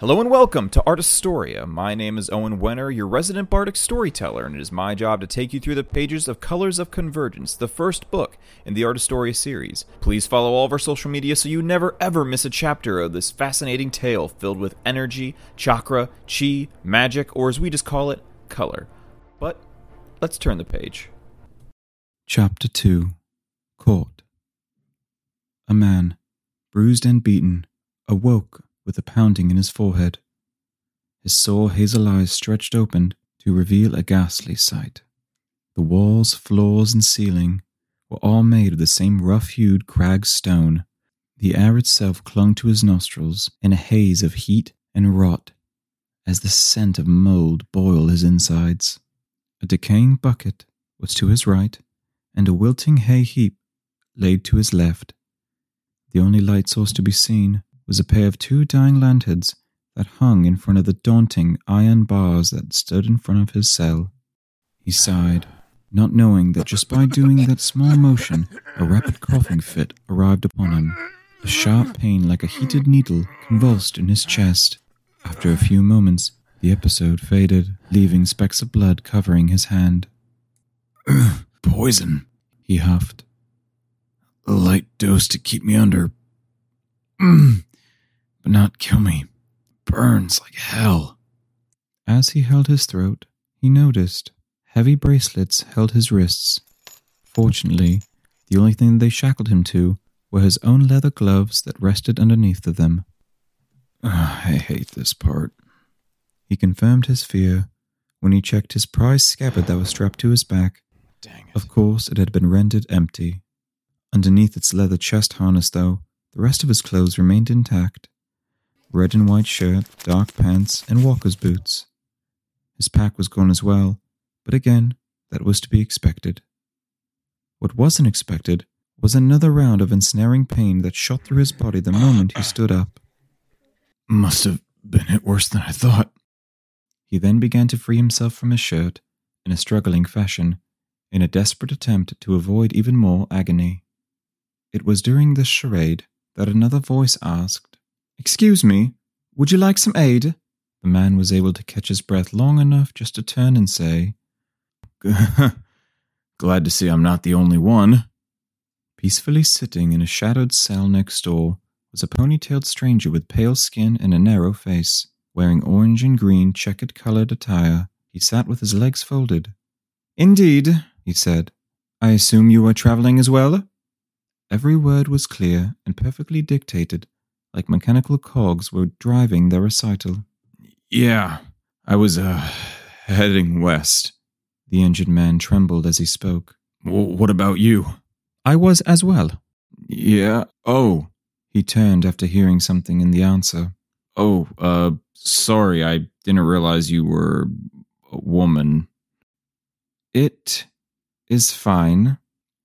Hello and welcome to Art Astoria. My name is Owen Wenner, your resident bardic storyteller, and it is my job to take you through the pages of Colors of Convergence, the first book in the Art Astoria series. Please follow all of our social media so you never ever miss a chapter of this fascinating tale filled with energy, chakra, chi, magic, or as we just call it, color. But let's turn the page. Chapter 2 Caught A man, bruised and beaten, awoke with a pounding in his forehead. His sore hazel eyes stretched open to reveal a ghastly sight. The walls, floors, and ceiling were all made of the same rough hued crag stone. The air itself clung to his nostrils in a haze of heat and rot as the scent of mold boiled his insides. A decaying bucket was to his right, and a wilting hay heap laid to his left. The only light source to be seen was a pair of two dying lanterns that hung in front of the daunting iron bars that stood in front of his cell. He sighed, not knowing that just by doing that small motion, a rapid coughing fit arrived upon him. A sharp pain like a heated needle convulsed in his chest. After a few moments, the episode faded, leaving specks of blood covering his hand. Poison, he huffed. A light dose to keep me under. but not kill me. Burns like hell. As he held his throat, he noticed heavy bracelets held his wrists. Fortunately, the only thing they shackled him to were his own leather gloves that rested underneath of them. "Ugh, I hate this part. He confirmed his fear when he checked his prized scabbard that was strapped to his back. Dang it. Of course, it had been rendered empty. Underneath its leather chest harness, though, the rest of his clothes remained intact red and white shirt, dark pants, and walker's boots. His pack was gone as well, but again, that was to be expected. What wasn't expected was another round of ensnaring pain that shot through his body the moment he stood up. Must have been hit worse than I thought. He then began to free himself from his shirt in a struggling fashion, in a desperate attempt to avoid even more agony. It was during this charade that another voice asked, Excuse me, would you like some aid? The man was able to catch his breath long enough just to turn and say, Glad to see I'm not the only one. Peacefully sitting in a shadowed cell next door was a ponytailed stranger with pale skin and a narrow face. Wearing orange and green checkered colored attire, he sat with his legs folded. Indeed, he said. I assume you are traveling as well? Every word was clear and perfectly dictated, like mechanical cogs were driving their recital. Yeah, I was, uh, heading west. The injured man trembled as he spoke. what about you? I was as well. Yeah, oh. He turned after hearing something in the answer. Oh, uh, sorry, I didn't realize you were a woman. It is fine,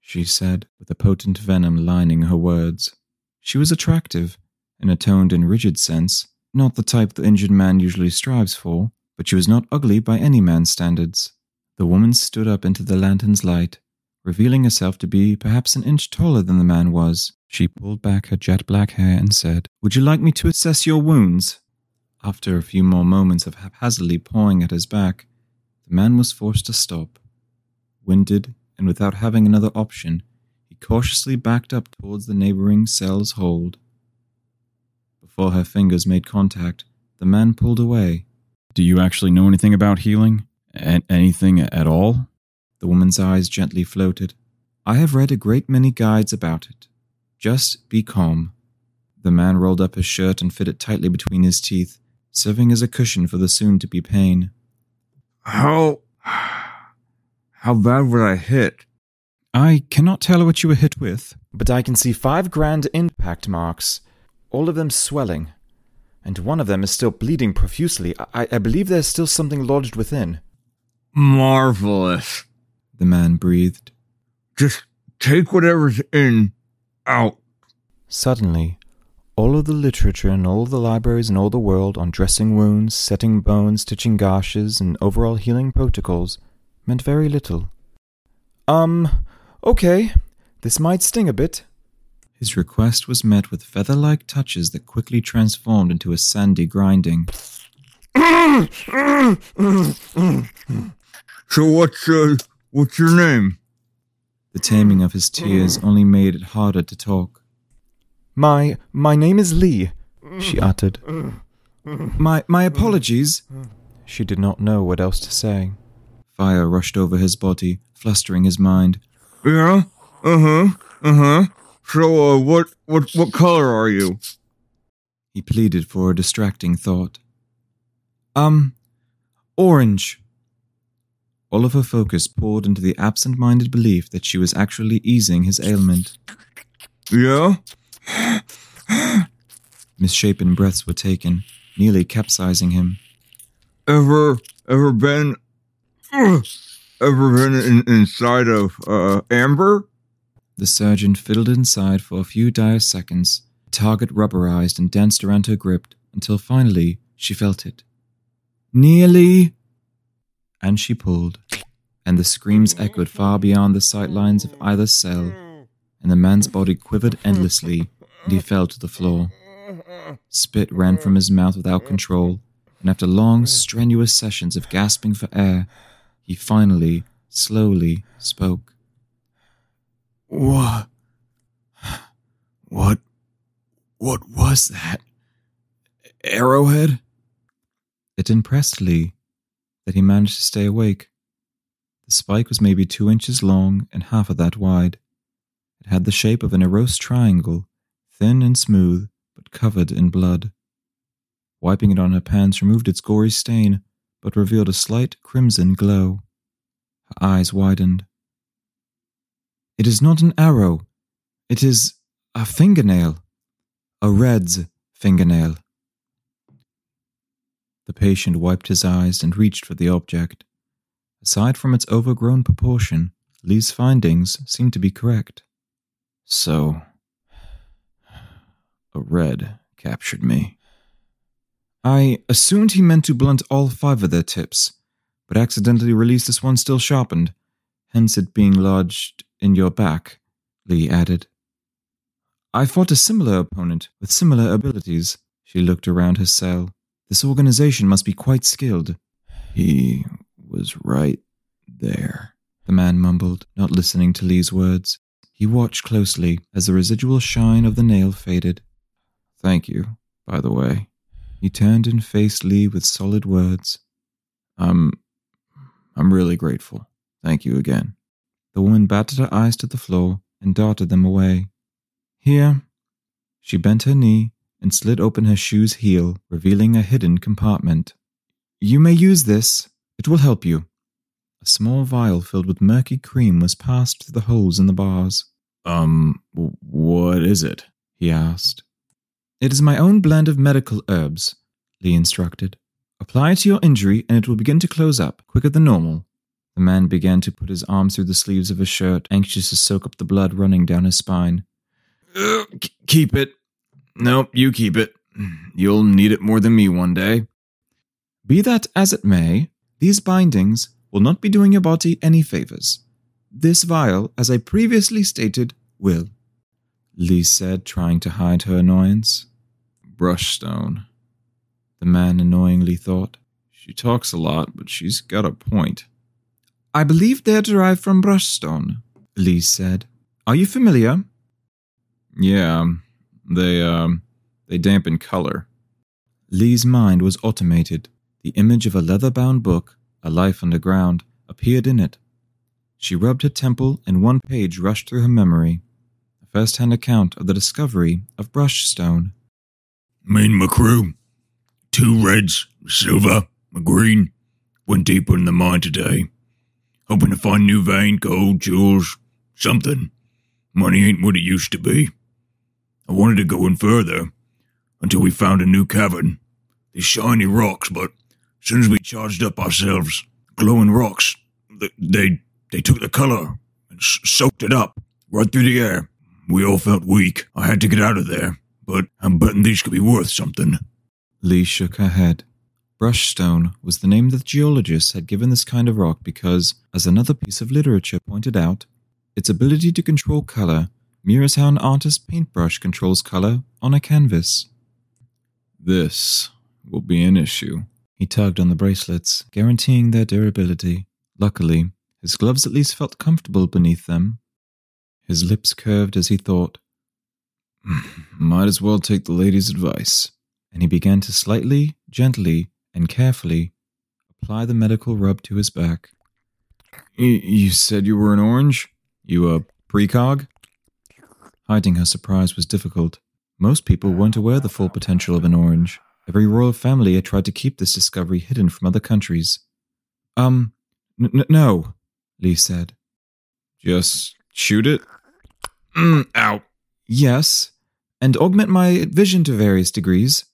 she said, with a potent venom lining her words. She was attractive, in a toned and rigid sense, not the type the injured man usually strives for, but she was not ugly by any man's standards. The woman stood up into the lantern's light, revealing herself to be perhaps an inch taller than the man was. She pulled back her jet black hair and said, Would you like me to assess your wounds? After a few more moments of haphazardly pawing at his back, the man was forced to stop. Winded and without having another option, he cautiously backed up towards the neighboring cell's hold. Before her fingers made contact, the man pulled away. Do you actually know anything about healing? A- anything at all? The woman's eyes gently floated. I have read a great many guides about it. Just be calm. The man rolled up his shirt and fit it tightly between his teeth, serving as a cushion for the soon to be pain. How. How bad were I hit? I cannot tell what you were hit with. But I can see five grand impact marks, all of them swelling, and one of them is still bleeding profusely. I, I believe there's still something lodged within. Marvelous, the man breathed. Just take whatever's in out. Suddenly, all of the literature in all of the libraries in all the world on dressing wounds, setting bones, stitching gashes, and overall healing protocols meant very little. Um, okay, this might sting a bit. His request was met with feather like touches that quickly transformed into a sandy grinding. So what's uh, what's your name? The taming of his tears only made it harder to talk. My my name is Lee, she uttered. My my apologies. She did not know what else to say. Fire rushed over his body, flustering his mind. Yeah. Uh huh. Uh huh. So uh, what what what color are you? He pleaded for a distracting thought. Um, orange. All of her focus poured into the absent minded belief that she was actually easing his ailment. Yeah. Misshapen breaths were taken, nearly capsizing him. Ever ever been ever been in, inside of uh amber? The surgeon fiddled inside for a few dire seconds, target rubberized and danced around her grip until finally she felt it. Nearly! And she pulled, and the screams echoed far beyond the sight lines of either cell, and the man's body quivered endlessly, and he fell to the floor. Spit ran from his mouth without control, and after long, strenuous sessions of gasping for air, he finally, slowly spoke. What? What? What was that? Arrowhead? It impressed Lee that he managed to stay awake. The spike was maybe two inches long and half of that wide. It had the shape of an erose triangle, thin and smooth, but covered in blood. Wiping it on her pants removed its gory stain, but revealed a slight crimson glow. Her eyes widened. It is not an arrow. It is a fingernail. A red's fingernail. The patient wiped his eyes and reached for the object. Aside from its overgrown proportion, Lee's findings seemed to be correct. So, a red captured me. I assumed he meant to blunt all five of their tips, but accidentally released this one still sharpened, hence it being lodged in your back, Lee added. I fought a similar opponent with similar abilities. She looked around her cell. This organization must be quite skilled. He was right there, the man mumbled, not listening to Lee's words. He watched closely as the residual shine of the nail faded. Thank you, by the way. He turned and faced Lee with solid words. I'm. I'm really grateful. Thank you again. The woman batted her eyes to the floor and darted them away. Here. She bent her knee and slid open her shoe's heel, revealing a hidden compartment. You may use this. It will help you. A small vial filled with murky cream was passed through the holes in the bars. Um, what is it? he asked. It is my own blend of medical herbs, Lee instructed. Apply it to your injury and it will begin to close up, quicker than normal. The man began to put his arms through the sleeves of his shirt, anxious to soak up the blood running down his spine. Keep it. Nope, you keep it. You'll need it more than me one day. Be that as it may, these bindings will not be doing your body any favors. This vial, as I previously stated, will. Lee said, trying to hide her annoyance. Brushstone. The man annoyingly thought. She talks a lot, but she's got a point. I believe they're derived from brushstone, Lee said. Are you familiar? Yeah, they, um, they dampen color. Lee's mind was automated. The image of a leather bound book, A Life Underground, appeared in it. She rubbed her temple, and one page rushed through her memory a first hand account of the discovery of brushstone. Me and my crew, two reds, silver, a green, went deeper in the mine today, hoping to find new vein, gold, jewels, something. Money ain't what it used to be. I wanted to go in further until we found a new cavern. These shiny rocks, but as soon as we charged up ourselves, glowing rocks, th- they they took the color and soaked it up right through the air. We all felt weak. I had to get out of there, but I'm betting these could be worth something. Lee shook her head. Brushstone was the name that geologists had given this kind of rock because, as another piece of literature pointed out, its ability to control color mirrors how an artist's paintbrush controls color on a canvas. This will be an issue. He tugged on the bracelets, guaranteeing their durability. Luckily, his gloves at least felt comfortable beneath them. His lips curved as he thought, hmm, Might as well take the lady's advice. and he began to slightly, gently, and carefully apply the medical rub to his back. You said you were an orange? You a precog? Hiding her surprise was difficult. Most people weren't aware of the full potential of an orange. Every royal family had tried to keep this discovery hidden from other countries. Um, n- n- no, Lee said. Just shoot it? Mm, ow. Yes, and augment my vision to various degrees.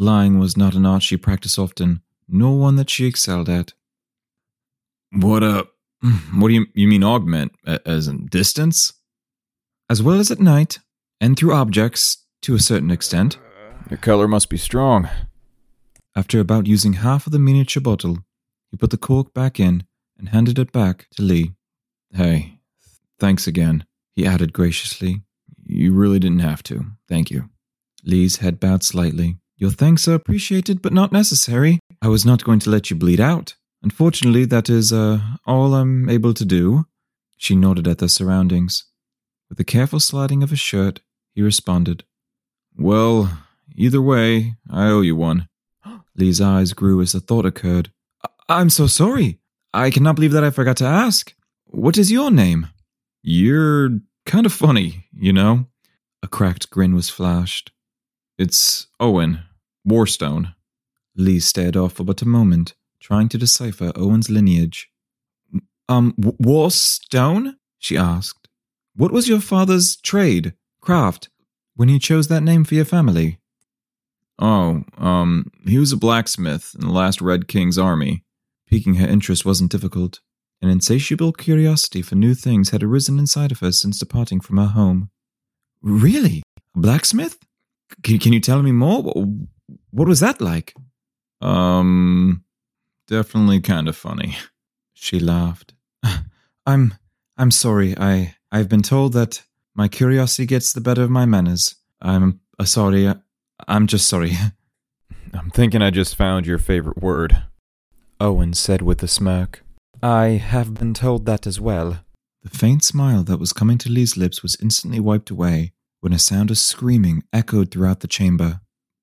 Lying was not an art she practiced often, nor one that she excelled at. What uh what do you you mean augment as in distance? As well as at night, and through objects, to a certain extent. Your color must be strong. After about using half of the miniature bottle, he put the cork back in and handed it back to Lee. Hey, thanks again. He added graciously. You really didn't have to. Thank you. Lee's head bowed slightly. Your thanks are appreciated, but not necessary. I was not going to let you bleed out. Unfortunately, that is, uh, all I'm able to do. She nodded at the surroundings. With a careful sliding of his shirt, he responded. Well, either way, I owe you one. Lee's eyes grew as the thought occurred. I- I'm so sorry. I cannot believe that I forgot to ask. What is your name? You're kind of funny, you know? A cracked grin was flashed. It's Owen Warstone. Lee stared off for but a moment, trying to decipher Owen's lineage. Um, Warstone? she asked. What was your father's trade, craft, when he chose that name for your family? Oh, um, he was a blacksmith in the last Red King's army. Piquing her interest wasn't difficult. An insatiable curiosity for new things had arisen inside of her since departing from her home. Really? A blacksmith? C- can you tell me more? Wh- What was that like? Um, definitely kind of funny. She laughed. I'm I'm sorry. I I've been told that my curiosity gets the better of my manners. I'm uh, sorry. I'm just sorry. I'm thinking I just found your favorite word. Owen said with a smirk. I have been told that as well. The faint smile that was coming to Lee's lips was instantly wiped away when a sound of screaming echoed throughout the chamber.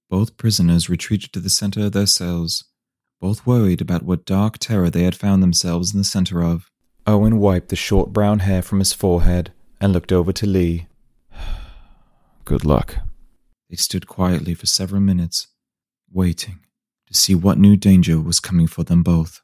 Both prisoners retreated to the center of their cells, both worried about what dark terror they had found themselves in the center of. Owen wiped the short brown hair from his forehead and looked over to Lee. Good luck. They stood quietly for several minutes, waiting to see what new danger was coming for them both.